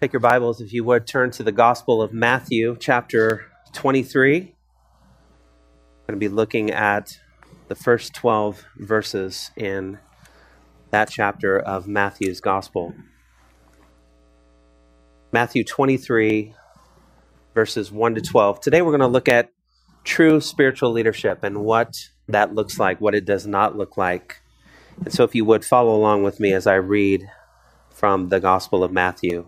Take your Bibles, if you would, turn to the Gospel of Matthew, chapter 23. I'm going to be looking at the first 12 verses in that chapter of Matthew's Gospel. Matthew 23, verses 1 to 12. Today we're going to look at true spiritual leadership and what that looks like, what it does not look like. And so, if you would follow along with me as I read from the Gospel of Matthew.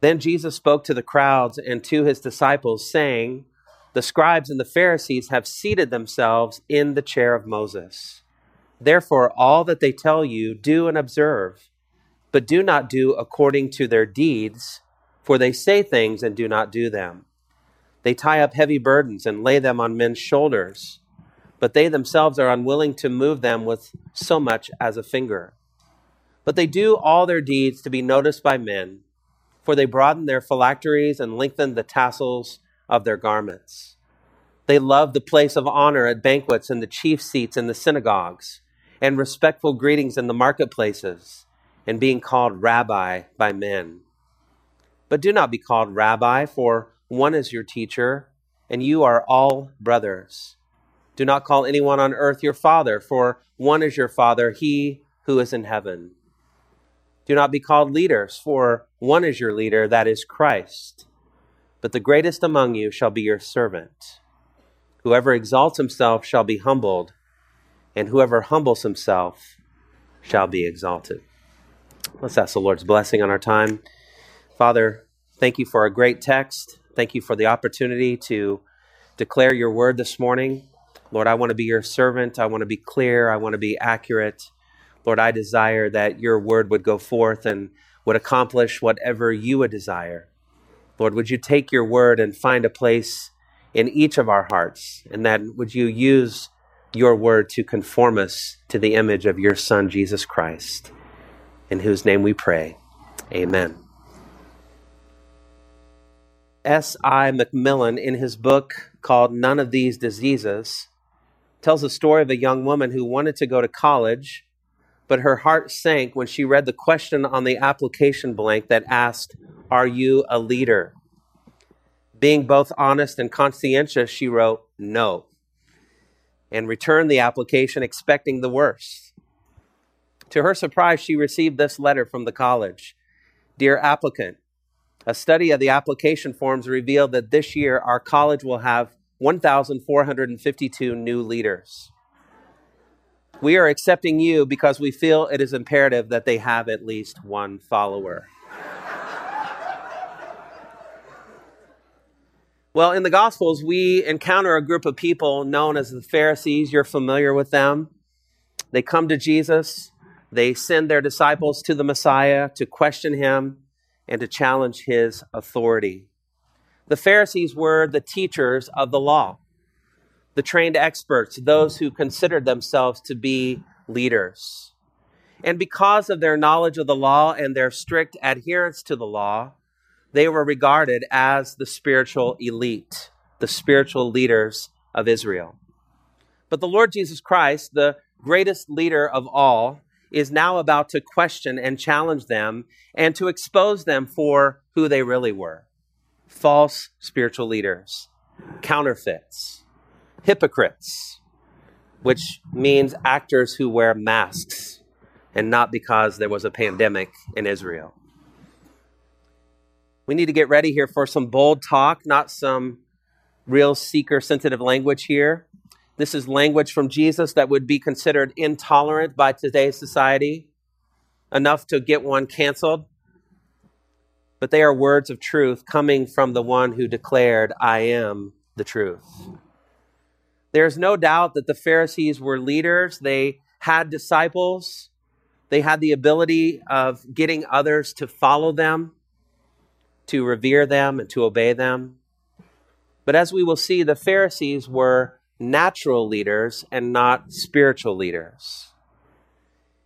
Then Jesus spoke to the crowds and to his disciples, saying, The scribes and the Pharisees have seated themselves in the chair of Moses. Therefore, all that they tell you, do and observe, but do not do according to their deeds, for they say things and do not do them. They tie up heavy burdens and lay them on men's shoulders, but they themselves are unwilling to move them with so much as a finger. But they do all their deeds to be noticed by men for they broadened their phylacteries and lengthened the tassels of their garments. They loved the place of honor at banquets and the chief seats in the synagogues, and respectful greetings in the marketplaces, and being called rabbi by men. But do not be called rabbi, for one is your teacher, and you are all brothers. Do not call anyone on earth your father, for one is your father, he who is in heaven. Do not be called leaders, for one is your leader, that is Christ. But the greatest among you shall be your servant. Whoever exalts himself shall be humbled, and whoever humbles himself shall be exalted. Let's ask the Lord's blessing on our time. Father, thank you for a great text. Thank you for the opportunity to declare your word this morning. Lord, I want to be your servant. I want to be clear. I want to be accurate. Lord, I desire that your word would go forth and would accomplish whatever you would desire. Lord, would you take your word and find a place in each of our hearts? And that would you use your word to conform us to the image of your Son, Jesus Christ, in whose name we pray. Amen. S.I. McMillen, in his book called None of These Diseases, tells the story of a young woman who wanted to go to college but her heart sank when she read the question on the application blank that asked, Are you a leader? Being both honest and conscientious, she wrote, No, and returned the application expecting the worst. To her surprise, she received this letter from the college Dear applicant, a study of the application forms revealed that this year our college will have 1,452 new leaders. We are accepting you because we feel it is imperative that they have at least one follower. well, in the Gospels, we encounter a group of people known as the Pharisees. You're familiar with them. They come to Jesus, they send their disciples to the Messiah to question him and to challenge his authority. The Pharisees were the teachers of the law the trained experts, those who considered themselves to be leaders. And because of their knowledge of the law and their strict adherence to the law, they were regarded as the spiritual elite, the spiritual leaders of Israel. But the Lord Jesus Christ, the greatest leader of all, is now about to question and challenge them and to expose them for who they really were false spiritual leaders, counterfeits hypocrites, which means actors who wear masks and not because there was a pandemic in Israel. We need to get ready here for some bold talk, not some real seeker sensitive language here. This is language from Jesus that would be considered intolerant by today's society, enough to get one canceled. But they are words of truth coming from the one who declared, I am the truth. There's no doubt that the Pharisees were leaders, they had disciples, they had the ability of getting others to follow them, to revere them, and to obey them. But as we will see, the Pharisees were natural leaders and not spiritual leaders.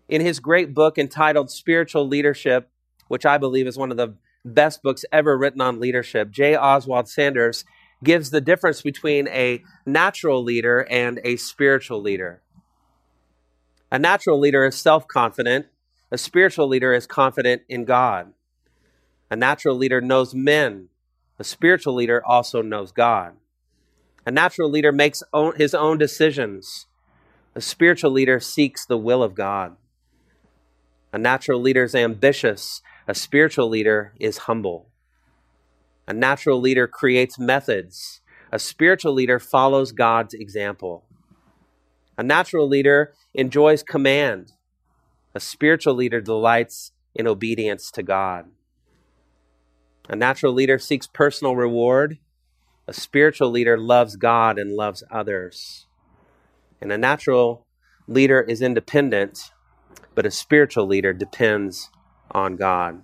In his great book entitled Spiritual Leadership, which I believe is one of the best books ever written on leadership, J. Oswald Sanders gives the difference between a natural leader and a spiritual leader. A natural leader is self confident A spiritual leader is confident in God. A natural leader knows men. A spiritual leader also knows God. A natural leader makes own, his own decisions. A spiritual leader seeks the will of God. A natural leader is ambitious. A spiritual leader is humble. A natural leader creates methods. A spiritual leader follows God's example. A natural leader enjoys command. A spiritual leader delights in obedience to God. A natural leader seeks personal reward. A spiritual leader loves God and loves others. And a natural leader is independent, but a spiritual leader depends on God.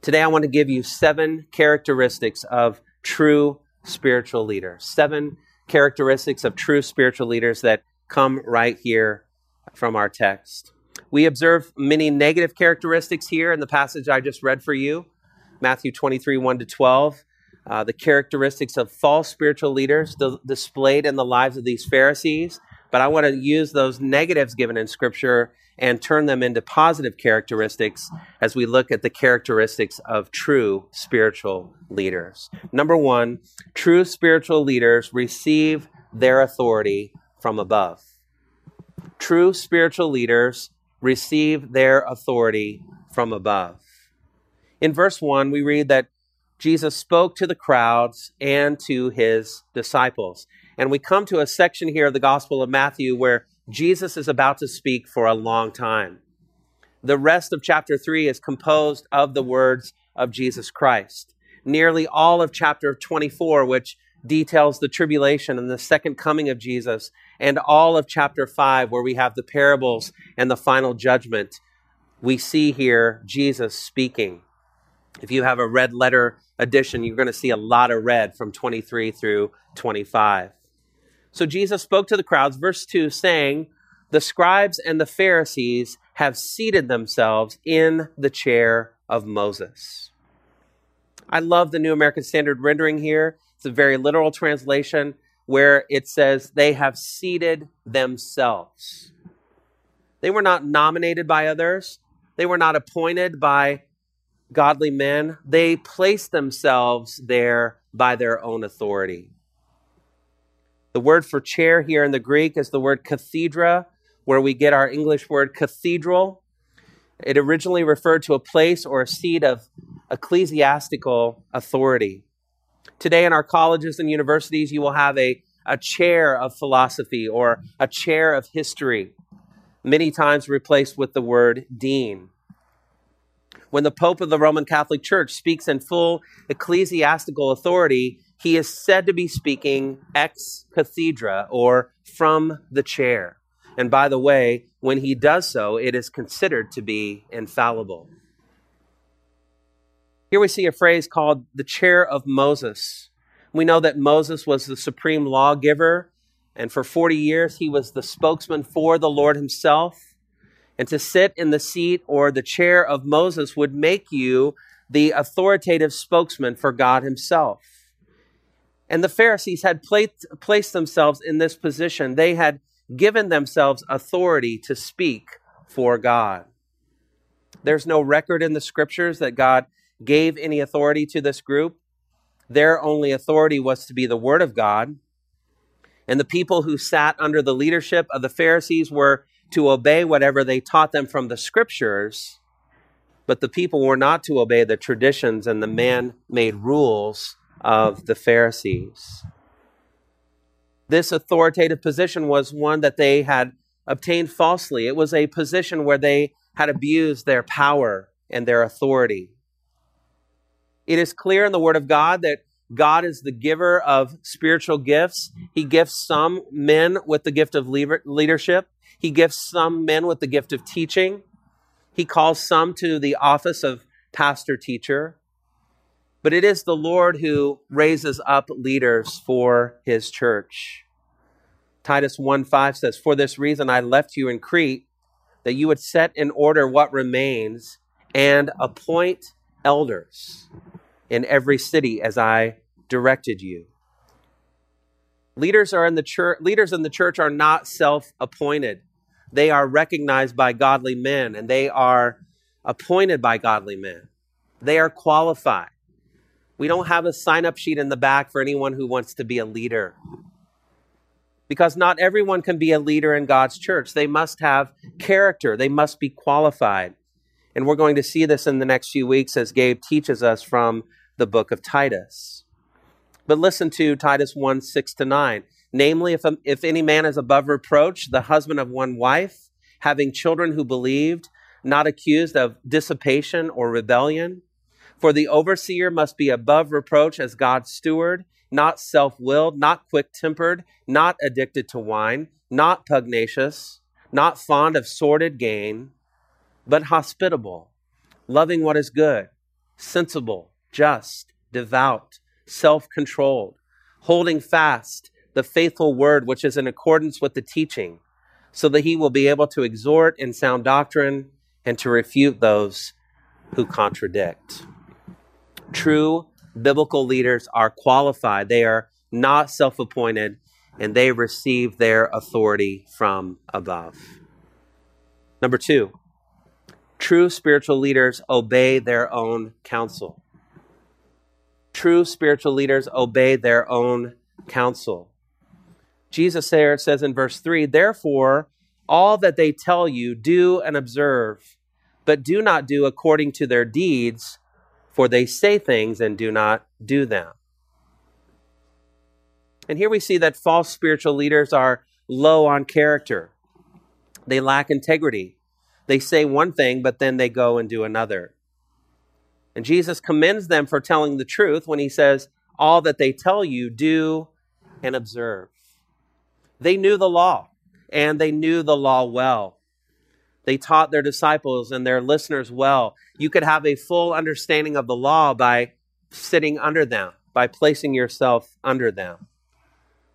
Today, I want to give you seven characteristics of true spiritual leaders. Seven characteristics of true spiritual leaders that come right here from our text. We observe many negative characteristics here in the passage I just read for you Matthew 23 1 to 12 uh, the characteristics of false spiritual leaders displayed in the lives of these Pharisees. But I want to use those negatives given in Scripture and turn them into positive characteristics as we look at the characteristics of true spiritual leaders. Number one, true spiritual leaders receive their authority from above. True spiritual leaders receive their authority from above. In verse 1, we read that Jesus spoke to the crowds and to his disciples. And we come to a section here of the Gospel of Matthew where Jesus is about to speak for a long time. The rest of chapter 3 is composed of the words of Jesus Christ. Nearly all of chapter 24, which details the tribulation and the second coming of Jesus, and all of chapter 5, where we have the parables and the final judgment, we see here Jesus speaking. If you have a red letter edition, you're going to see a lot of red from 23 through 25. So Jesus spoke to the crowds, verse 2, saying, The scribes and the Pharisees have seated themselves in the chair of Moses. I love the New American Standard rendering here. It's a very literal translation where it says, They have seated themselves. They were not nominated by others, they were not appointed by godly men, they placed themselves there by their own authority. The word for chair here in the Greek is the word cathedra, where we get our English word cathedral. It originally referred to a place or a seat of ecclesiastical authority. Today, in our colleges and universities, you will have a, a chair of philosophy or a chair of history, many times replaced with the word dean when the Pope of the Roman Catholic Church speaks in full ecclesiastical authority, he is said to be speaking ex cathedra or from the chair. And by the way, when he does so, it is considered to be infallible. Here we see a phrase called the chair of Moses. We know that Moses was the supreme lawgiver, and for 40 years he was the spokesman for the Lord himself. And to sit in the seat or the chair of Moses would make you the authoritative spokesman for God Himself. And the Pharisees had placed, placed themselves in this position. They had given themselves authority to speak for God. There's no record in the scriptures that God gave any authority to this group. Their only authority was to be the Word of God. And the people who sat under the leadership of the Pharisees were to obey whatever they taught them from the scriptures, but the people were not to obey the traditions and the man made rules of the Pharisees. This authoritative position was one that they had obtained falsely. It was a position where they had abused their power and their authority. It is clear in the Word of God that God is the giver of spiritual gifts. He gifts some men with the gift of leadership, he gifts some men with the gift of teaching. He calls some to the office of pastor teacher. But it is the Lord who raises up leaders for his church. Titus 1 5 says, For this reason I left you in Crete, that you would set in order what remains and appoint elders in every city as I directed you. Leaders are in the church leaders in the church are not self-appointed. They are recognized by godly men and they are appointed by godly men. They are qualified. We don't have a sign up sheet in the back for anyone who wants to be a leader. Because not everyone can be a leader in God's church. They must have character, they must be qualified. And we're going to see this in the next few weeks as Gabe teaches us from the book of Titus. But listen to Titus 1 6 to 9. Namely, if, a, if any man is above reproach, the husband of one wife, having children who believed, not accused of dissipation or rebellion. For the overseer must be above reproach as God's steward, not self willed, not quick tempered, not addicted to wine, not pugnacious, not fond of sordid gain, but hospitable, loving what is good, sensible, just, devout, self controlled, holding fast the faithful word which is in accordance with the teaching, so that he will be able to exhort in sound doctrine and to refute those who contradict. True biblical leaders are qualified, they are not self appointed, and they receive their authority from above. Number two, true spiritual leaders obey their own counsel. True spiritual leaders obey their own counsel. Jesus there says in verse 3 Therefore, all that they tell you, do and observe but do not do according to their deeds, for they say things and do not do them. And here we see that false spiritual leaders are low on character. They lack integrity. They say one thing, but then they go and do another. And Jesus commends them for telling the truth when he says, All that they tell you, do and observe. They knew the law, and they knew the law well. They taught their disciples and their listeners well. You could have a full understanding of the law by sitting under them, by placing yourself under them.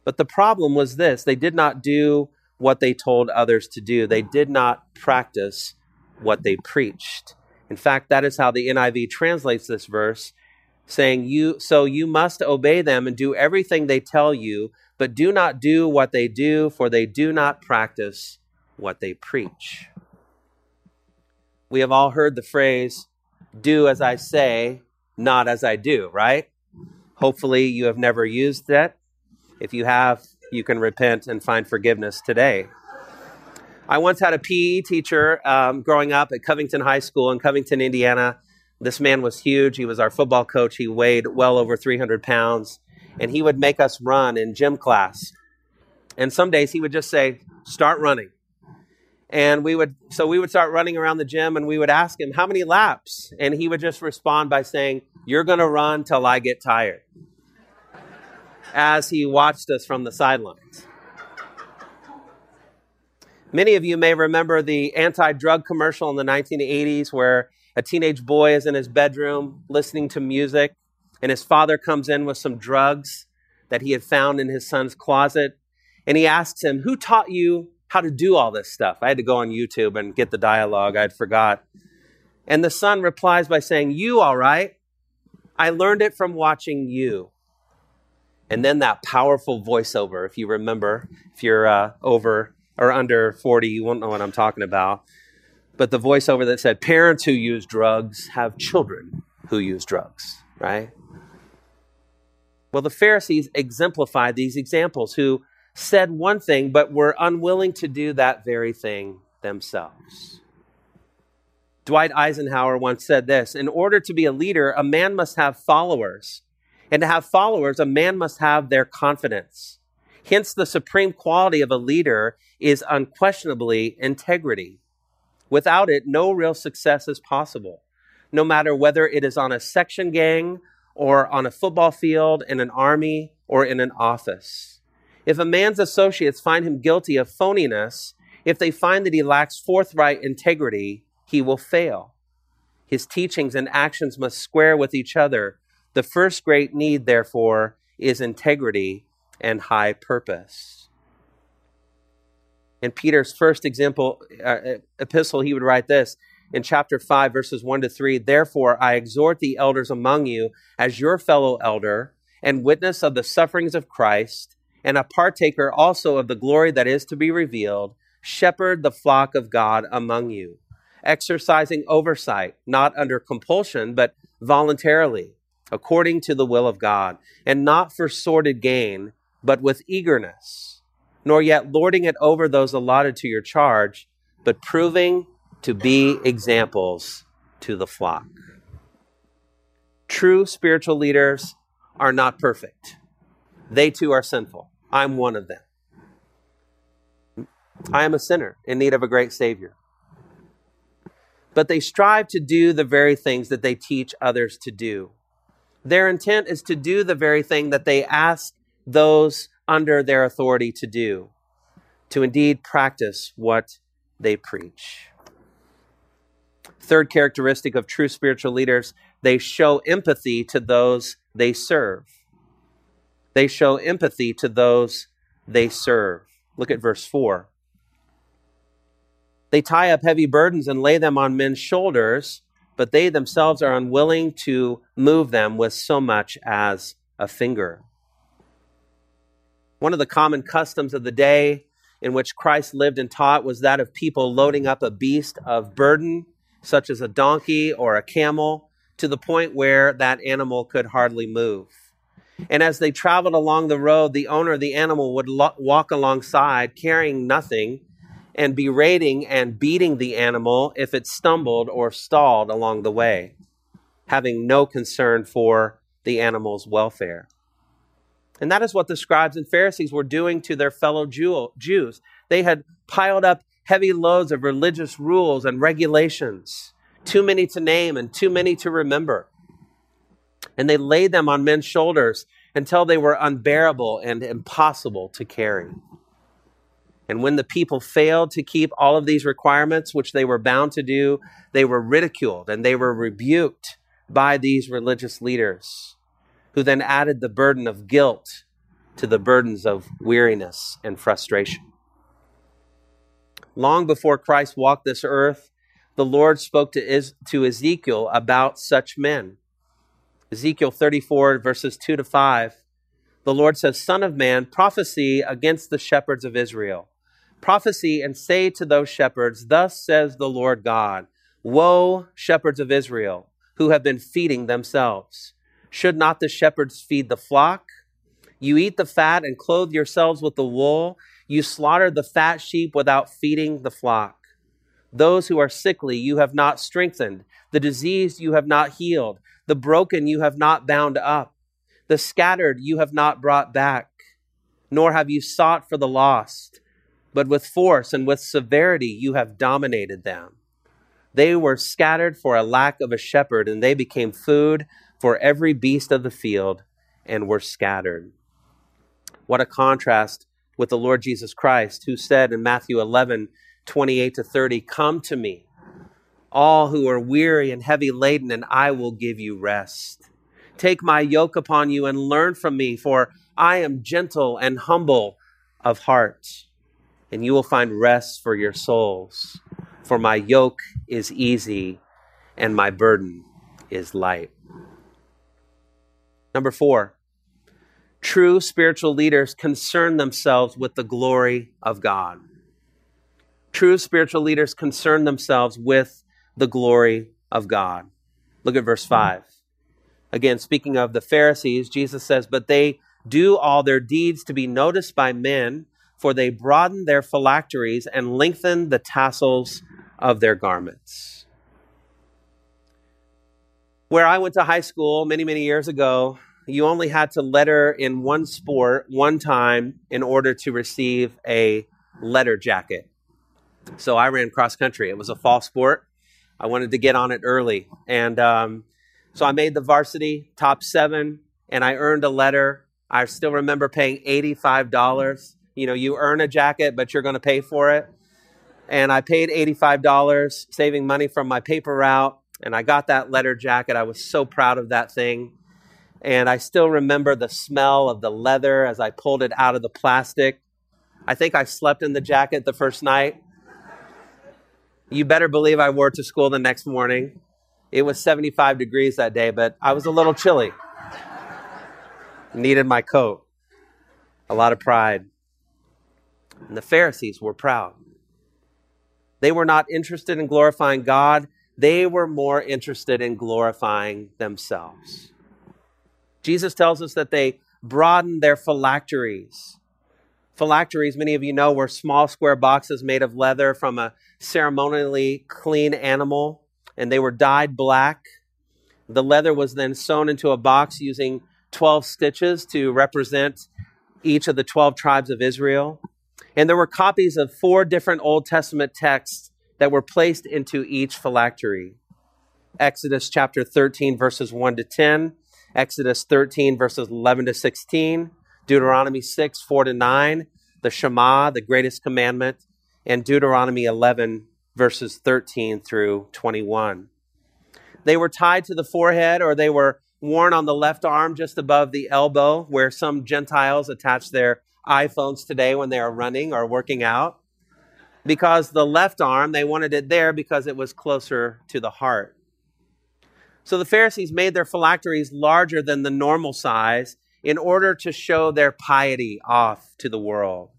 But the problem was this they did not do what they told others to do, they did not practice what they preached. In fact, that is how the NIV translates this verse, saying, You so you must obey them and do everything they tell you, but do not do what they do, for they do not practice what they preach. We have all heard the phrase, do as I say, not as I do, right? Hopefully, you have never used that. If you have, you can repent and find forgiveness today. I once had a PE teacher um, growing up at Covington High School in Covington, Indiana. This man was huge. He was our football coach. He weighed well over 300 pounds, and he would make us run in gym class. And some days he would just say, Start running and we would so we would start running around the gym and we would ask him how many laps. And he would just respond by saying you're going to run till i get tired. As he watched us from the sidelines. Many of you may remember the anti-drug commercial in the 1980s where a teenage boy is in his bedroom listening to music and his father comes in with some drugs that he had found in his son's closet. And he asks him who taught you how to do all this stuff. I had to go on YouTube and get the dialogue. I'd forgot. And the son replies by saying, You, all right? I learned it from watching you. And then that powerful voiceover, if you remember, if you're uh, over or under 40, you won't know what I'm talking about. But the voiceover that said, Parents who use drugs have children who use drugs, right? Well, the Pharisees exemplified these examples who said one thing, but were unwilling to do that very thing themselves. Dwight Eisenhower once said this In order to be a leader, a man must have followers. And to have followers, a man must have their confidence. Hence, the supreme quality of a leader is unquestionably integrity. Without it, no real success is possible, no matter whether it is on a section gang or on a football field, in an army, or in an office. If a man's associates find him guilty of phoniness, if they find that he lacks forthright integrity, he will fail. His teachings and actions must square with each other. The first great need, therefore, is integrity and high purpose. In Peter's first example, uh, epistle, he would write this in chapter 5, verses 1 to 3 Therefore, I exhort the elders among you as your fellow elder and witness of the sufferings of Christ and a partaker also of the glory that is to be revealed, shepherd the flock of God among you, exercising oversight, not under compulsion, but voluntarily, according to the will of God, and not for sordid gain, but with eagerness, nor yet lording it over those allotted to your charge, but proving to be examples to the flock. True spiritual leaders are not perfect. They too are sinful. I'm one of them. I am a sinner in need of a great Savior. But they strive to do the very things that they teach others to do. Their intent is to do the very thing that they ask those under their authority to do, to indeed practice what they preach. Third characteristic of true spiritual leaders, they show empathy to those they serve. They show empathy to those they serve. Look at verse 4. They tie up heavy burdens and lay them on men's shoulders, but they themselves are unwilling to move them with so much as a finger. One of the common customs of the day in which Christ lived and taught was that of people loading up a beast of burden, such as a donkey or a camel, to the point where that animal could hardly move. And as they traveled along the road, the owner of the animal would lo- walk alongside carrying nothing and berating and beating the animal if it stumbled or stalled along the way, having no concern for the animal's welfare. And that is what the scribes and Pharisees were doing to their fellow Jews. They had piled up heavy loads of religious rules and regulations, too many to name and too many to remember and they laid them on men's shoulders until they were unbearable and impossible to carry. And when the people failed to keep all of these requirements, which they were bound to do, they were ridiculed and they were rebuked by these religious leaders, who then added the burden of guilt to the burdens of weariness and frustration. Long before Christ walked this earth, the Lord spoke to, to Ezekiel about such men Ezekiel 34, verses 2 to 5, the Lord says, Son of man, prophesy against the shepherds of Israel. Prophesy and say to those shepherds, Thus says the Lord God, Woe, shepherds of Israel, who have been feeding themselves. Should not the shepherds feed the flock? You eat the fat and clothe yourselves with the wool. You slaughter the fat sheep without feeding the flock. Those who are sickly you have not strengthened, the diseased you have not healed. The broken you have not bound up, the scattered you have not brought back, nor have you sought for the lost, but with force and with severity you have dominated them. They were scattered for a lack of a shepherd, and they became food for every beast of the field and were scattered. What a contrast with the Lord Jesus Christ, who said in Matthew 11, 28 to 30, Come to me all who are weary and heavy laden, and I will give you rest. Take my yoke upon you and learn from me, for I am gentle and humble of heart, and you will find rest for your souls. For my yoke is easy and my burden is light. Number four, true spiritual leaders concern themselves with the glory of God. True spiritual leaders concern themselves with the glory of God. Look at verse 5. Again, speaking of the Pharisees, Jesus says, But they do all their deeds to be noticed by men, for they broaden their phylacteries and lengthen the tassels of their garments. Where I went to high school many, many years ago, you only had to letter in one sport one time in order to receive a letter jacket. So I ran cross country. It was a fall sport. I wanted to get on it early. And um, so I made the varsity top seven and I earned a letter. I still remember paying $85. You know, you earn a jacket, but you're going to pay for it. And I paid $85, saving money from my paper route. And I got that letter jacket. I was so proud of that thing. And I still remember the smell of the leather as I pulled it out of the plastic. I think I slept in the jacket the first night. You better believe I wore it to school the next morning. It was 75 degrees that day, but I was a little chilly. Needed my coat. A lot of pride. And the Pharisees were proud. They were not interested in glorifying God, they were more interested in glorifying themselves. Jesus tells us that they broadened their phylacteries. Phylacteries, many of you know, were small square boxes made of leather from a ceremonially clean animal, and they were dyed black. The leather was then sewn into a box using 12 stitches to represent each of the 12 tribes of Israel. And there were copies of four different Old Testament texts that were placed into each phylactery Exodus chapter 13, verses 1 to 10, Exodus 13, verses 11 to 16, Deuteronomy 6, 4 to 9, the Shema, the greatest commandment, and Deuteronomy 11, verses 13 through 21. They were tied to the forehead or they were worn on the left arm just above the elbow, where some Gentiles attach their iPhones today when they are running or working out. Because the left arm, they wanted it there because it was closer to the heart. So the Pharisees made their phylacteries larger than the normal size in order to show their piety off to the world.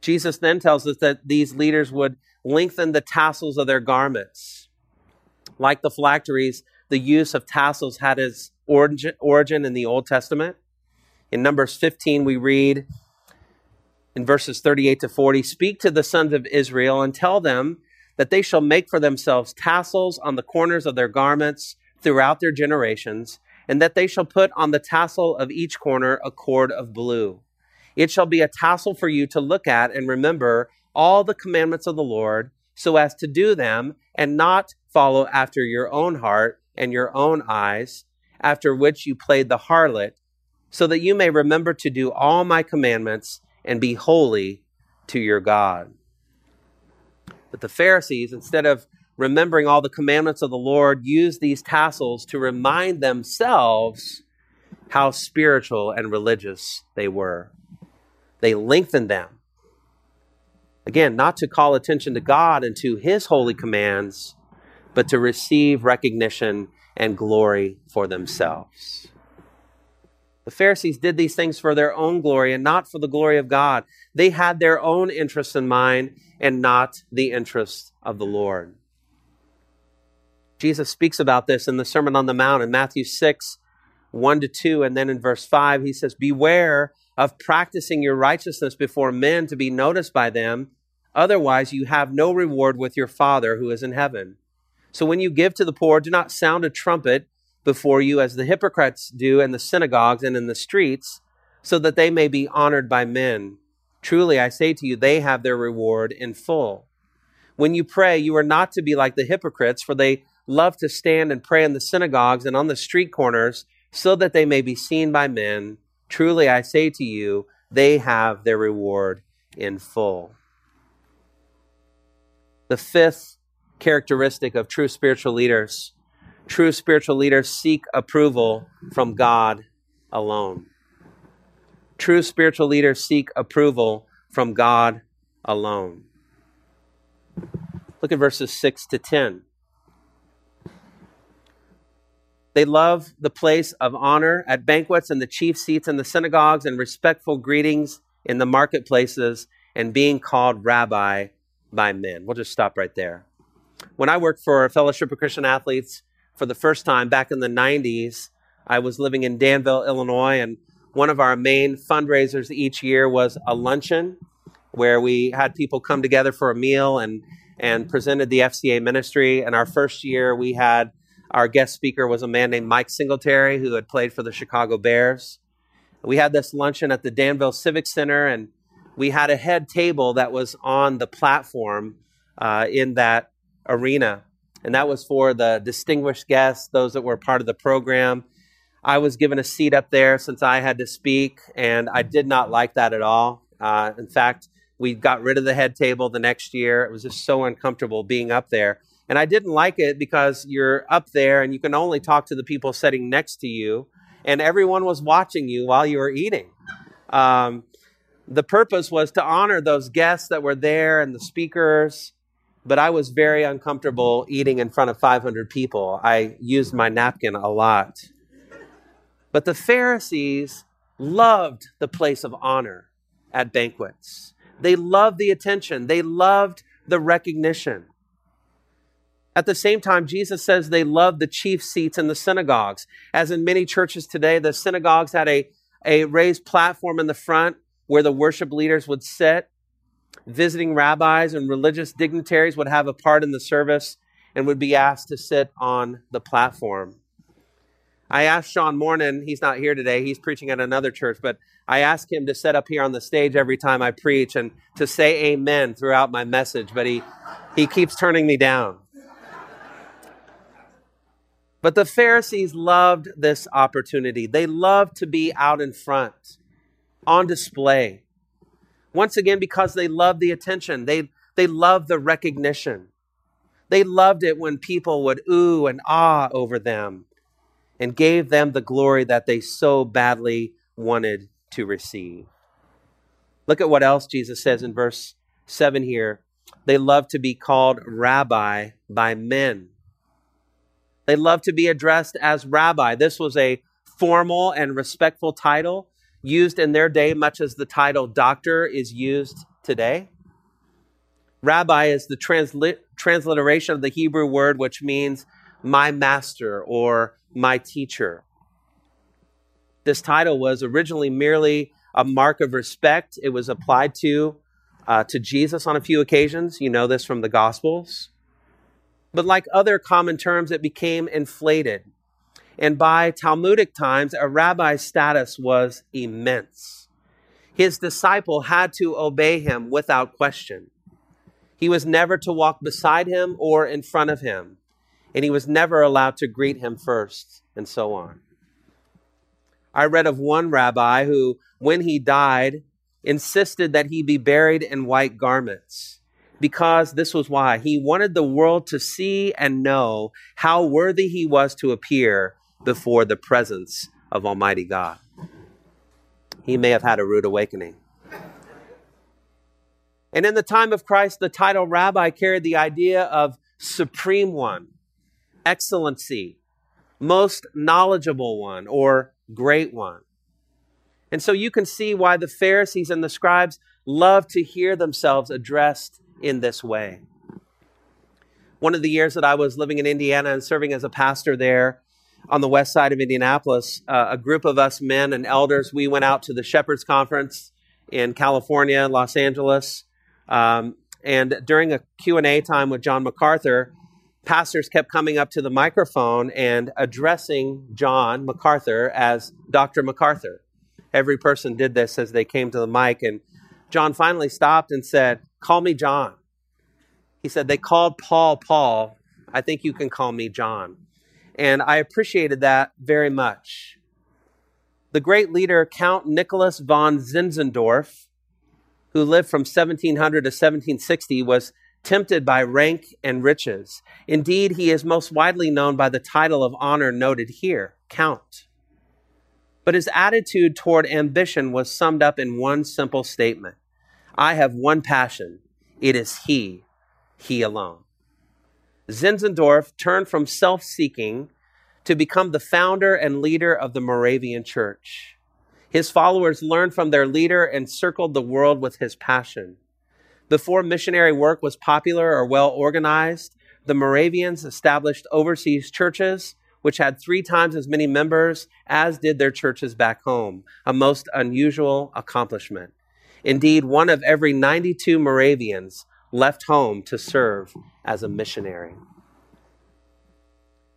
Jesus then tells us that these leaders would lengthen the tassels of their garments. Like the phylacteries, the use of tassels had its origin in the Old Testament. In Numbers 15, we read in verses 38 to 40 Speak to the sons of Israel and tell them that they shall make for themselves tassels on the corners of their garments throughout their generations, and that they shall put on the tassel of each corner a cord of blue. It shall be a tassel for you to look at and remember all the commandments of the Lord, so as to do them and not follow after your own heart and your own eyes, after which you played the harlot, so that you may remember to do all my commandments and be holy to your God. But the Pharisees, instead of remembering all the commandments of the Lord, used these tassels to remind themselves how spiritual and religious they were. They lengthened them. Again, not to call attention to God and to his holy commands, but to receive recognition and glory for themselves. The Pharisees did these things for their own glory and not for the glory of God. They had their own interests in mind and not the interests of the Lord. Jesus speaks about this in the Sermon on the Mount in Matthew 6, 1 to 2. And then in verse 5, he says, Beware of practicing your righteousness before men to be noticed by them. Otherwise, you have no reward with your Father who is in heaven. So when you give to the poor, do not sound a trumpet before you as the hypocrites do in the synagogues and in the streets, so that they may be honored by men. Truly, I say to you, they have their reward in full. When you pray, you are not to be like the hypocrites, for they love to stand and pray in the synagogues and on the street corners, so that they may be seen by men. Truly, I say to you, they have their reward in full. The fifth characteristic of true spiritual leaders. True spiritual leaders seek approval from God alone. True spiritual leaders seek approval from God alone. Look at verses 6 to 10. They love the place of honor at banquets and the chief seats in the synagogues and respectful greetings in the marketplaces and being called rabbi by men. We'll just stop right there. When I worked for Fellowship of Christian Athletes for the first time back in the 90s, I was living in Danville, Illinois, and one of our main fundraisers each year was a luncheon where we had people come together for a meal and and presented the FCA ministry. And our first year, we had our guest speaker was a man named Mike Singletary who had played for the Chicago Bears. We had this luncheon at the Danville Civic Center, and we had a head table that was on the platform uh, in that arena. And that was for the distinguished guests, those that were part of the program. I was given a seat up there since I had to speak, and I did not like that at all. Uh, in fact, we got rid of the head table the next year. It was just so uncomfortable being up there. And I didn't like it because you're up there and you can only talk to the people sitting next to you, and everyone was watching you while you were eating. Um, the purpose was to honor those guests that were there and the speakers but I was very uncomfortable eating in front of 500 people. I used my napkin a lot. But the Pharisees loved the place of honor at banquets. They loved the attention. They loved the recognition. At the same time, Jesus says they loved the chief seats in the synagogues. As in many churches today, the synagogues had a, a raised platform in the front where the worship leaders would sit. Visiting rabbis and religious dignitaries would have a part in the service and would be asked to sit on the platform. I asked Sean Mornon, he's not here today, he's preaching at another church, but I ask him to set up here on the stage every time I preach and to say amen throughout my message, but he, he keeps turning me down. But the Pharisees loved this opportunity. They loved to be out in front, on display. Once again, because they loved the attention, they, they loved the recognition. They loved it when people would ooh and ah over them and gave them the glory that they so badly wanted to receive. Look at what else Jesus says in verse 7 here. They love to be called rabbi by men. They love to be addressed as rabbi. This was a formal and respectful title used in their day, much as the title doctor is used today. Rabbi is the transli- transliteration of the Hebrew word which means my master or my teacher. This title was originally merely a mark of respect. It was applied to uh, to Jesus on a few occasions. You know this from the Gospels. But like other common terms, it became inflated. And by Talmudic times, a rabbi's status was immense. His disciple had to obey him without question. He was never to walk beside him or in front of him and he was never allowed to greet him first, and so on. I read of one rabbi who, when he died, insisted that he be buried in white garments because this was why he wanted the world to see and know how worthy he was to appear before the presence of Almighty God. He may have had a rude awakening. And in the time of Christ, the title rabbi carried the idea of supreme one, excellency, most knowledgeable one, or great one. And so you can see why the Pharisees and the scribes love to hear themselves addressed in this way. One of the years that I was living in Indiana and serving as a pastor there on the west side of Indianapolis, uh, a group of us men and elders, we went out to the Shepherds Conference in California, Los Angeles. Um, and during a Q&A time with John MacArthur, pastors kept coming up to the microphone and addressing John MacArthur as Dr. MacArthur. Every person did this as they came to the mic, and John finally stopped and said, Call me John. He said, They called Paul Paul. I think you can call me John. And I appreciated that very much. The great leader, Count Nicholas von Zinzendorf, who lived from 1700 to 1760, was tempted by rank and riches. Indeed, he is most widely known by the title of honor noted here, Count. But his attitude toward ambition was summed up in one simple statement I have one passion. It is He, He alone. Zinzendorf turned from self seeking to become the founder and leader of the Moravian Church. His followers learned from their leader and circled the world with his passion. Before missionary work was popular or well organized, the Moravians established overseas churches, which had three times as many members as did their churches back home, a most unusual accomplishment. Indeed, one of every 92 Moravians left home to serve as a missionary.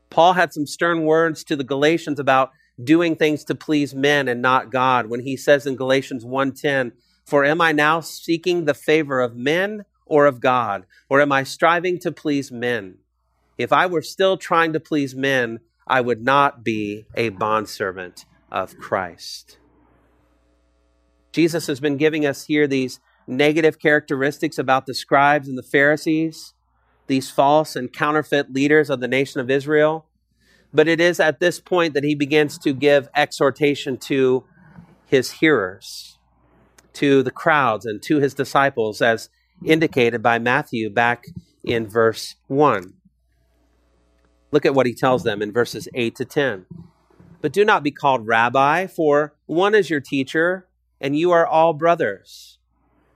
Paul had some stern words to the Galatians about doing things to please men and not God when he says in Galatians 1:10 for am I now seeking the favor of men or of God? Or am I striving to please men? If I were still trying to please men, I would not be a bondservant of Christ. Jesus has been giving us here these negative characteristics about the scribes and the Pharisees, these false and counterfeit leaders of the nation of Israel. But it is at this point that he begins to give exhortation to his hearers to the crowds and to his disciples, as indicated by Matthew back in verse 1. Look at what he tells them in verses 8 to 10. But do not be called rabbi, for one is your teacher, and you are all brothers.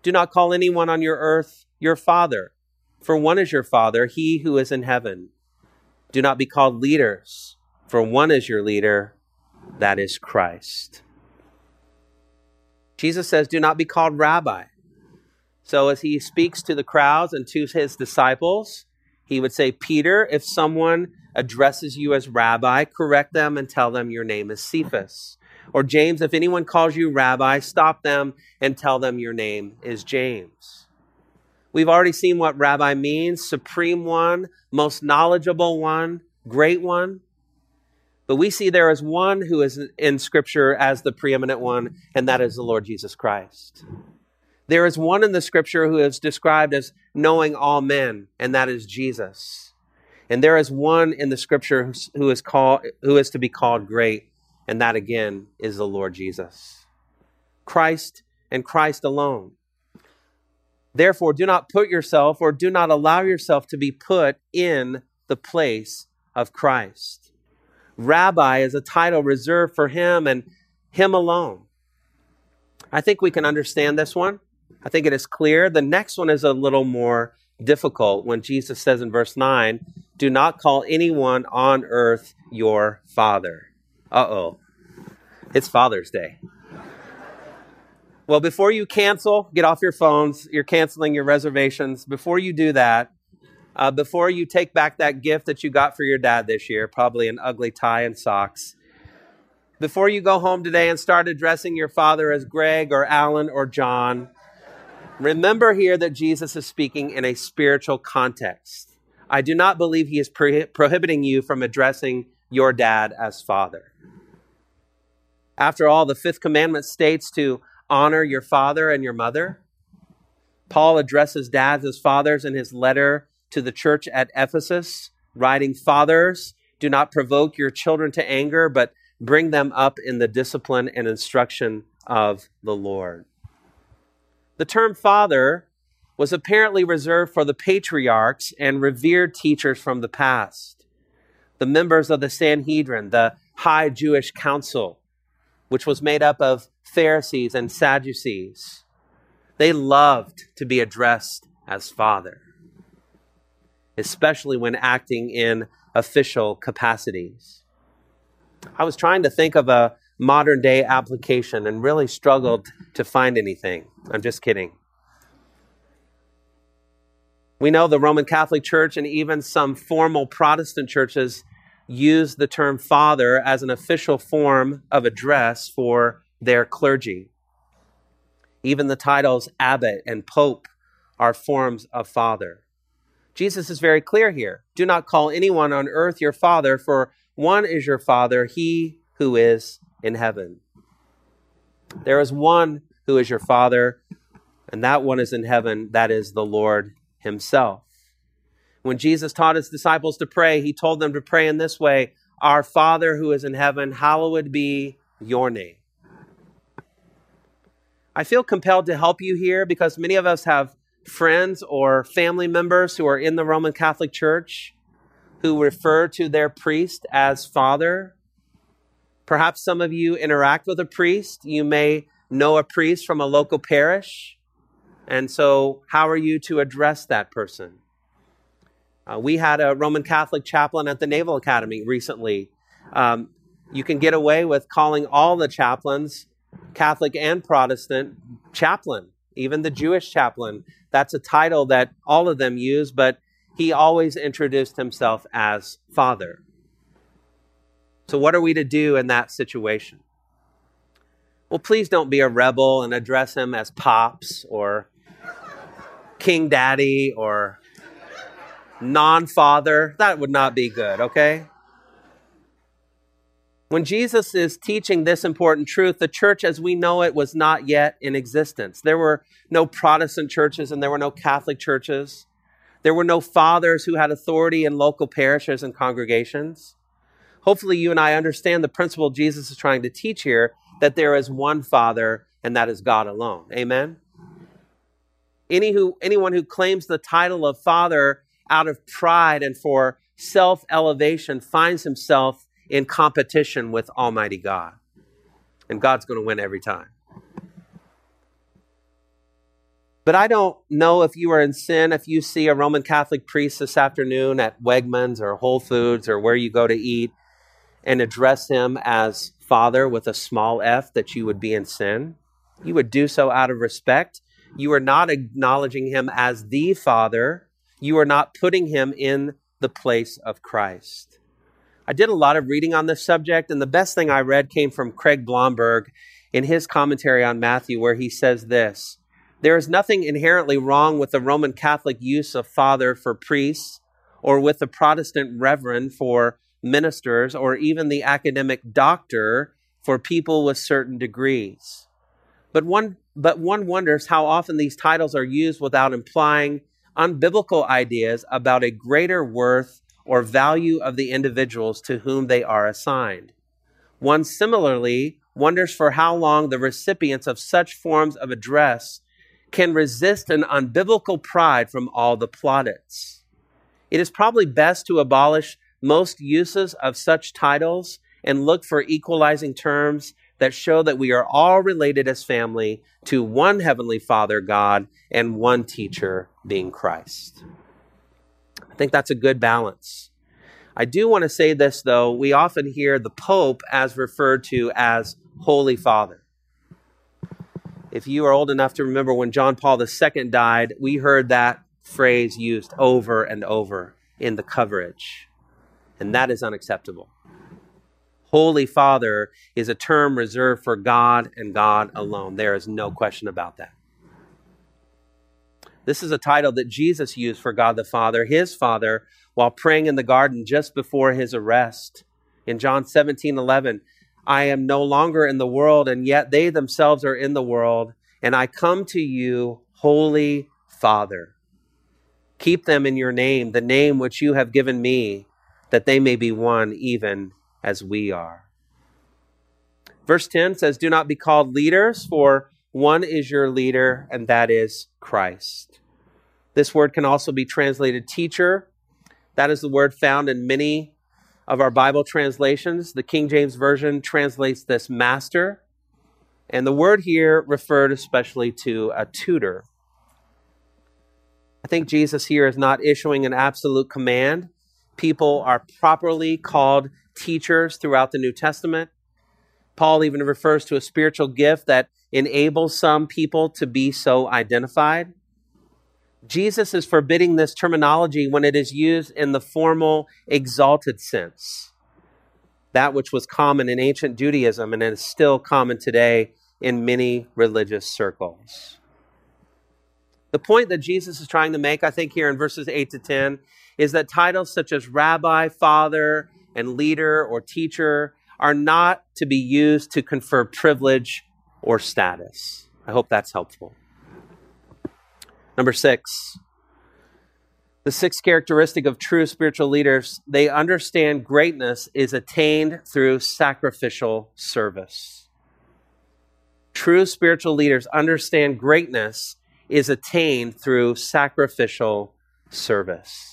Do not call anyone on your earth your father, for one is your Father, he who is in heaven. Do not be called leaders, for one is your leader, that is Christ. Jesus says, Do not be called rabbi. So as he speaks to the crowds and to his disciples, he would say, Peter, if someone addresses you as rabbi, correct them and tell them your name is Cephas. Or James, if anyone calls you rabbi, stop them and tell them your name is James. We've already seen what rabbi means supreme one, most knowledgeable one, great one. But we see there is one who is in Scripture as the preeminent one, and that is the Lord Jesus Christ. There is one in the Scripture who is described as knowing all men, and that is Jesus. And there is one in the Scripture who is called who is to be called great, and that again is the Lord Jesus. Christ and Christ alone. Therefore, do not put yourself or do not allow yourself to be put in the place of Christ. Rabbi is a title reserved for him and him alone. I think we can understand this one. I think it is clear. The next one is a little more difficult when Jesus says in verse 9, Do not call anyone on earth your father. Uh oh. It's Father's Day. Well, before you cancel, get off your phones. You're canceling your reservations. Before you do that, uh, before you take back that gift that you got for your dad this year, probably an ugly tie and socks, before you go home today and start addressing your father as Greg or Alan or John, remember here that Jesus is speaking in a spiritual context. I do not believe he is pro- prohibiting you from addressing your dad as father. After all, the fifth commandment states to honor your father and your mother. Paul addresses dads as fathers in his letter to the church at Ephesus, writing, Fathers, do not provoke your children to anger, but bring them up in the discipline and instruction of the Lord. The term father was apparently reserved for the patriarchs and revered teachers from the past, the members of the Sanhedrin, the high Jewish council, which was made up of Pharisees and Sadducees. They loved to be addressed as Father, especially when acting in official capacities. I was trying to think of a modern day application and really struggled to find anything. I'm just kidding. We know the Roman Catholic Church and even some formal Protestant churches use the term father as an official form of address for their clergy. Even the titles abbot and pope are forms of father. Jesus is very clear here. Do not call anyone on earth your father, for one is your father, he who is in heaven. There is one who is your father, and that one is in heaven, that is the Lord himself. When Jesus taught his disciples to pray, he told them to pray in this way Our Father who is in heaven, hallowed be your name. I feel compelled to help you here because many of us have friends or family members who are in the Roman Catholic Church who refer to their priest as Father. Perhaps some of you interact with a priest. You may know a priest from a local parish. And so, how are you to address that person? Uh, we had a Roman Catholic chaplain at the Naval Academy recently. Um, you can get away with calling all the chaplains, Catholic and Protestant, chaplain, even the Jewish chaplain. That's a title that all of them use, but he always introduced himself as Father. So, what are we to do in that situation? Well, please don't be a rebel and address him as Pops or King Daddy or non father, that would not be good, okay? When Jesus is teaching this important truth, the church as we know it was not yet in existence. There were no Protestant churches and there were no Catholic churches. There were no fathers who had authority in local parishes and congregations. Hopefully, you and I understand the principle Jesus is trying to teach here that there is one Father, and that is God alone. Amen? Any who, anyone who claims the title of Father out of pride and for self elevation finds himself in competition with Almighty God. And God's going to win every time. But I don't know if you are in sin if you see a Roman Catholic priest this afternoon at Wegmans or Whole Foods or where you go to eat and address him as Father with a small f, that you would be in sin. You would do so out of respect. You are not acknowledging him as the Father. You are not putting him in the place of Christ. I did a lot of reading on this subject, and the best thing I read came from Craig Blomberg in his commentary on Matthew, where he says this There is nothing inherently wrong with the Roman Catholic use of father for priests, or with the Protestant reverend for ministers, or even the academic doctor for people with certain degrees. But one, but one wonders how often these titles are used without implying unbiblical ideas about a greater worth or value of the individuals to whom they are assigned. One similarly wonders for how long the recipients of such forms of address can resist an unbiblical pride from all the plaudits. It is probably best to abolish most uses of such titles and look for equalizing terms that show that we are all related as family to one Heavenly Father, God, and one teacher, being Christ. I think that's a good balance. I do want to say this, though. We often hear the Pope as referred to as Holy Father. If you are old enough to remember when John Paul II died, we heard that phrase used over and over in the coverage, and that is unacceptable. Holy Father is a term reserved for God and God alone. There is no question about that. This is a title that Jesus used for God the Father, his Father, while praying in the garden just before his arrest. In John 17 11, I am no longer in the world, and yet they themselves are in the world, and I come to you, Holy Father. Keep them in your name, the name which you have given me, that they may be one even as we are. Verse 10 says, Do not be called leaders, for one is your leader, and that is Christ. This word can also be translated teacher. That is the word found in many of our Bible translations. The King James Version translates this master. And the word here referred especially to a tutor. I think Jesus here is not issuing an absolute command. People are properly called teachers throughout the New Testament. Paul even refers to a spiritual gift that enables some people to be so identified. Jesus is forbidding this terminology when it is used in the formal, exalted sense, that which was common in ancient Judaism and is still common today in many religious circles. The point that Jesus is trying to make, I think, here in verses 8 to 10, is that titles such as rabbi, father, and leader or teacher are not to be used to confer privilege or status. I hope that's helpful. Number six, the sixth characteristic of true spiritual leaders, they understand greatness is attained through sacrificial service. True spiritual leaders understand greatness is attained through sacrificial service.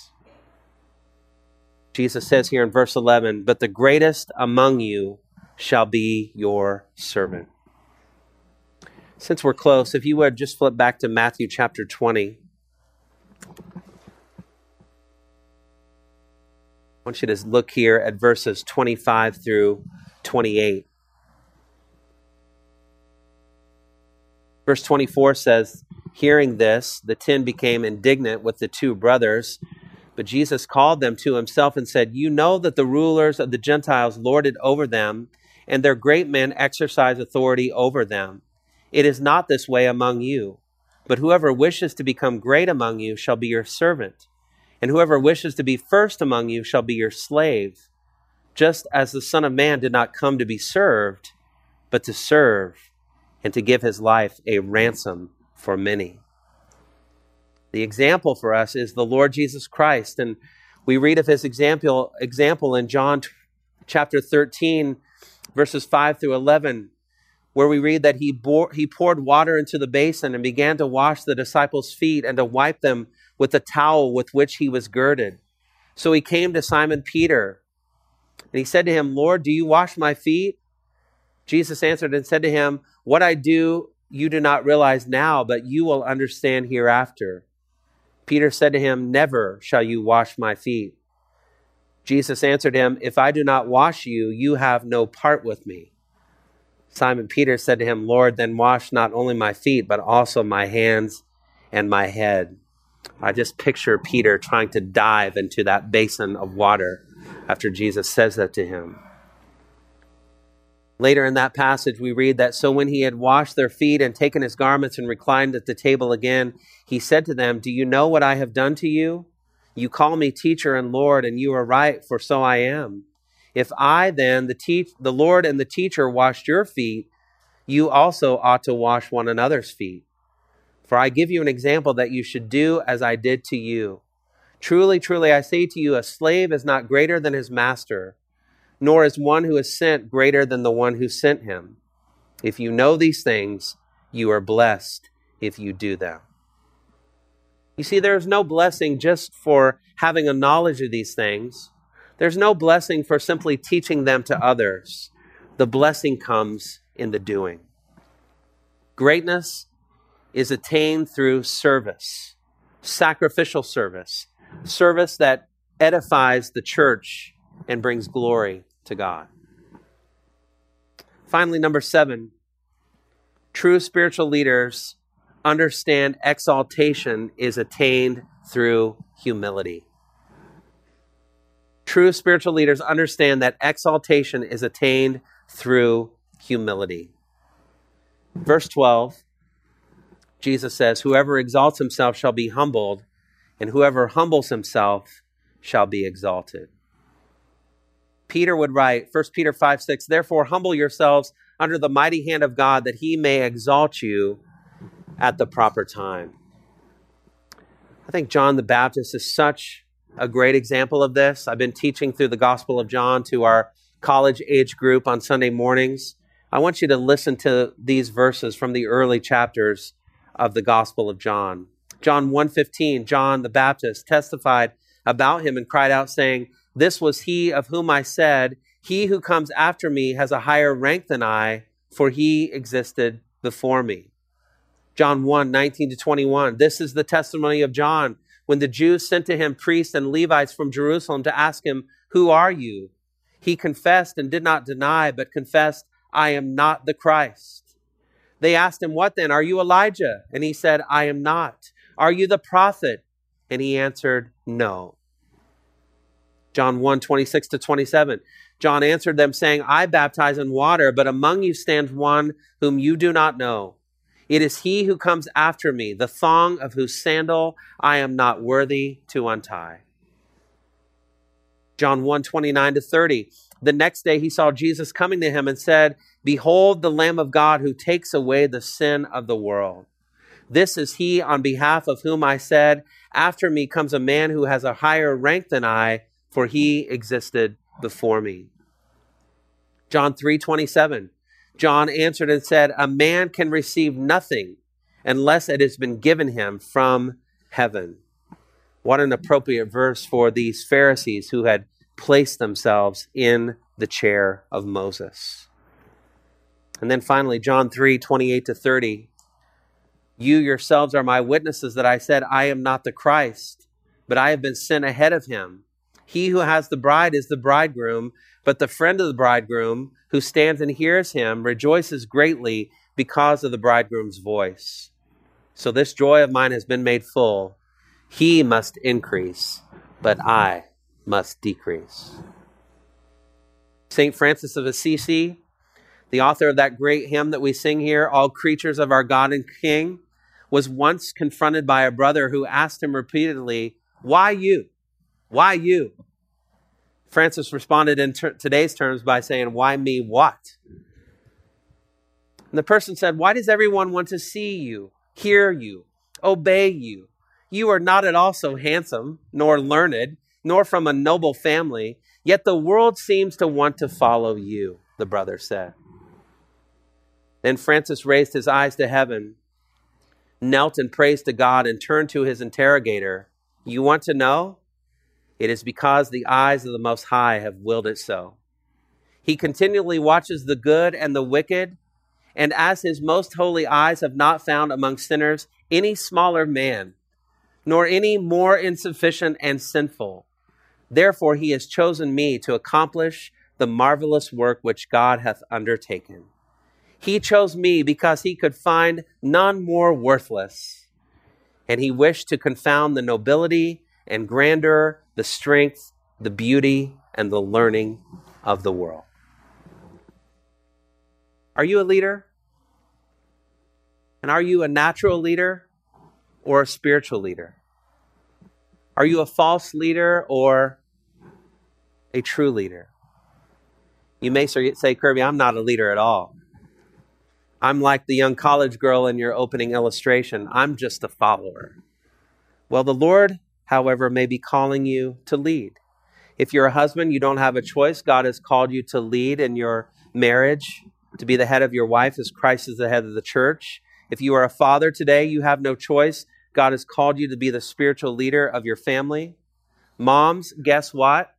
Jesus says here in verse 11, But the greatest among you shall be your servant. Since we're close, if you would just flip back to Matthew chapter 20. I want you to look here at verses 25 through 28. Verse 24 says, Hearing this, the ten became indignant with the two brothers. But Jesus called them to himself and said, You know that the rulers of the Gentiles lord it over them, and their great men exercise authority over them. It is not this way among you. But whoever wishes to become great among you shall be your servant, and whoever wishes to be first among you shall be your slave, just as the Son of Man did not come to be served, but to serve, and to give his life a ransom for many. The example for us is the Lord Jesus Christ, and we read of his example, example in John chapter 13, verses 5 through 11 where we read that he, bore, he poured water into the basin and began to wash the disciples' feet and to wipe them with the towel with which he was girded. So he came to Simon Peter and he said to him, Lord, do you wash my feet? Jesus answered and said to him, What I do you do not realize now, but you will understand hereafter. Peter said to him, Never shall you wash my feet. Jesus answered him, If I do not wash you, you have no part with me. Simon Peter said to him, Lord, then wash not only my feet, but also my hands and my head. I just picture Peter trying to dive into that basin of water after Jesus says that to him. Later in that passage, we read that so when he had washed their feet and taken his garments and reclined at the table again, he said to them, Do you know what I have done to you? You call me teacher and Lord, and you are right, for so I am. If I then, the, te- the Lord and the teacher, washed your feet, you also ought to wash one another's feet. For I give you an example that you should do as I did to you. Truly, truly, I say to you, a slave is not greater than his master nor is one who is sent greater than the one who sent him. If you know these things, you are blessed if you do them. You see, there is no blessing just for having a knowledge of these things. There's no blessing for simply teaching them to others. The blessing comes in the doing. Greatness is attained through service, sacrificial service, service that edifies the church and brings glory to God. Finally, number seven, true spiritual leaders understand exaltation is attained through humility. True spiritual leaders understand that exaltation is attained through humility. Verse 12, Jesus says, Whoever exalts himself shall be humbled, and whoever humbles himself shall be exalted. Peter would write, 1 Peter 5 6, therefore humble yourselves under the mighty hand of God that he may exalt you at the proper time. I think John the Baptist is such a great example of this. I've been teaching through the Gospel of John to our college age group on Sunday mornings. I want you to listen to these verses from the early chapters of the Gospel of John. John 1:15, John the Baptist testified about him and cried out saying, this was he of whom I said, He who comes after me has a higher rank than I, for he existed before me. John 1 19 to 21. This is the testimony of John when the Jews sent to him priests and Levites from Jerusalem to ask him, Who are you? He confessed and did not deny, but confessed, I am not the Christ. They asked him, What then? Are you Elijah? And he said, I am not. Are you the prophet? And he answered, No. John 1 26 to 27. John answered them, saying, I baptize in water, but among you stands one whom you do not know. It is he who comes after me, the thong of whose sandal I am not worthy to untie. John 1 29 to 30. The next day he saw Jesus coming to him and said, Behold the Lamb of God who takes away the sin of the world. This is he on behalf of whom I said, After me comes a man who has a higher rank than I for he existed before me. John 3:27. John answered and said, "A man can receive nothing unless it has been given him from heaven." What an appropriate verse for these Pharisees who had placed themselves in the chair of Moses. And then finally, John 3 28 to 30. You yourselves are my witnesses that I said, I am not the Christ, but I have been sent ahead of him. He who has the bride is the bridegroom, but the friend of the bridegroom who stands and hears him rejoices greatly because of the bridegroom's voice. So this joy of mine has been made full. He must increase, but I must decrease. St. Francis of Assisi, the author of that great hymn that we sing here, All Creatures of Our God and King, was once confronted by a brother who asked him repeatedly, Why you? Why you? Francis responded in ter- today's terms by saying, Why me what? And the person said, Why does everyone want to see you, hear you, obey you? You are not at all so handsome, nor learned, nor from a noble family, yet the world seems to want to follow you, the brother said. Then Francis raised his eyes to heaven, knelt and praised to God, and turned to his interrogator. You want to know? It is because the eyes of the Most High have willed it so. He continually watches the good and the wicked, And as his most holy eyes have not found among sinners any smaller man, nor any more insufficient and sinful, therefore he has chosen me to accomplish the marvelous work which God hath undertaken. He chose me because he could find none more worthless, and he wished to confound the nobility and grandeur, the strength, the beauty, and the learning of the world. Are you a leader? And are you a natural leader or a spiritual leader? Are you a false leader or a true leader? You may say, Kirby, I'm not a leader at all. I'm like the young college girl in your opening illustration. I'm just a follower. Well, the Lord, however, may be calling you to lead. If you're a husband, you don't have a choice. God has called you to lead in your marriage, to be the head of your wife as Christ is the head of the church. If you are a father today, you have no choice. God has called you to be the spiritual leader of your family. Moms, guess what?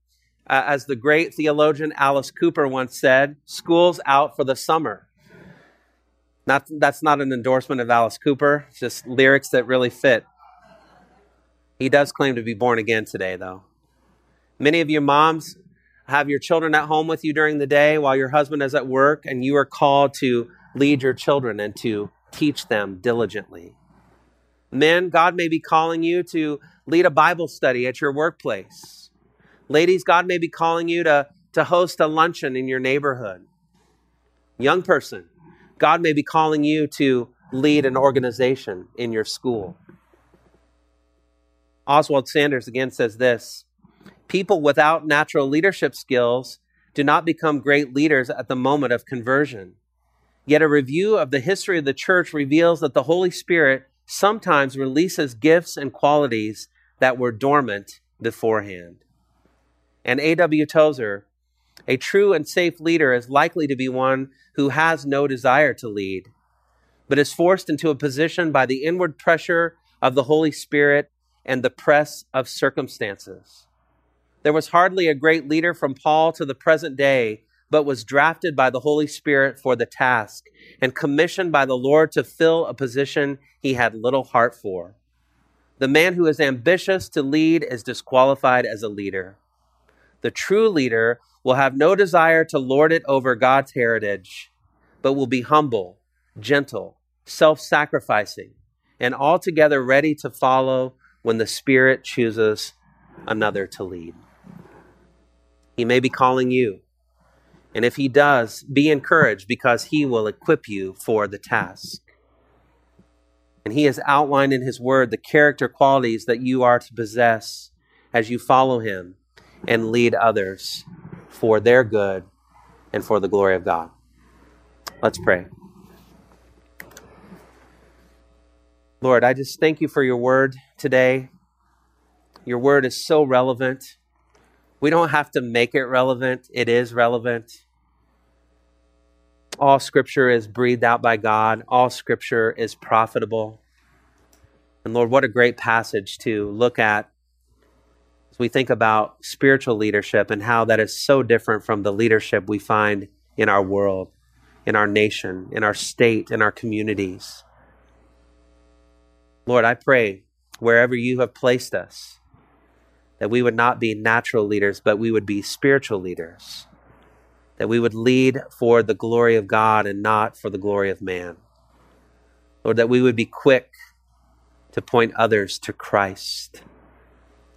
Uh, as the great theologian Alice Cooper once said, school's out for the summer. Not, that's not an endorsement of Alice Cooper, just lyrics that really fit. He does claim to be born again today, though. Many of you moms have your children at home with you during the day while your husband is at work, and you are called to lead your children and to teach them diligently. Men, God may be calling you to lead a Bible study at your workplace. Ladies, God may be calling you to, to host a luncheon in your neighborhood. Young person, God may be calling you to lead an organization in your school. Oswald Sanders again says this People without natural leadership skills do not become great leaders at the moment of conversion. Yet a review of the history of the church reveals that the Holy Spirit sometimes releases gifts and qualities that were dormant beforehand. And A.W. Tozer, a true and safe leader is likely to be one who has no desire to lead, but is forced into a position by the inward pressure of the Holy Spirit and the press of circumstances. There was hardly a great leader from Paul to the present day, but was drafted by the Holy Spirit for the task and commissioned by the Lord to fill a position he had little heart for. The man who is ambitious to lead is disqualified as a leader. The true leader will have no desire to lord it over God's heritage, but will be humble, gentle, self sacrificing, and altogether ready to follow when the Spirit chooses another to lead. He may be calling you. And if he does, be encouraged because he will equip you for the task. And he has outlined in his word the character qualities that you are to possess as you follow him and lead others for their good and for the glory of God. Let's pray. Lord, I just thank you for your word today. Your word is so relevant. We don't have to make it relevant, it is relevant. All scripture is breathed out by God, all scripture is profitable. And Lord, what a great passage to look at as we think about spiritual leadership and how that is so different from the leadership we find in our world, in our nation, in our state, in our communities. Lord, I pray wherever you have placed us, that we would not be natural leaders, but we would be spiritual leaders. That we would lead for the glory of God and not for the glory of man. Lord, that we would be quick to point others to Christ,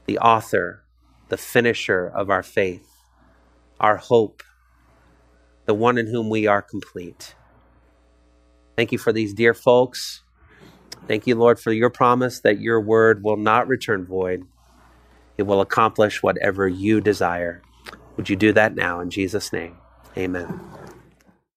the author, the finisher of our faith, our hope, the one in whom we are complete. Thank you for these dear folks. Thank you, Lord, for your promise that your word will not return void it will accomplish whatever you desire. Would you do that now in Jesus' name? Amen.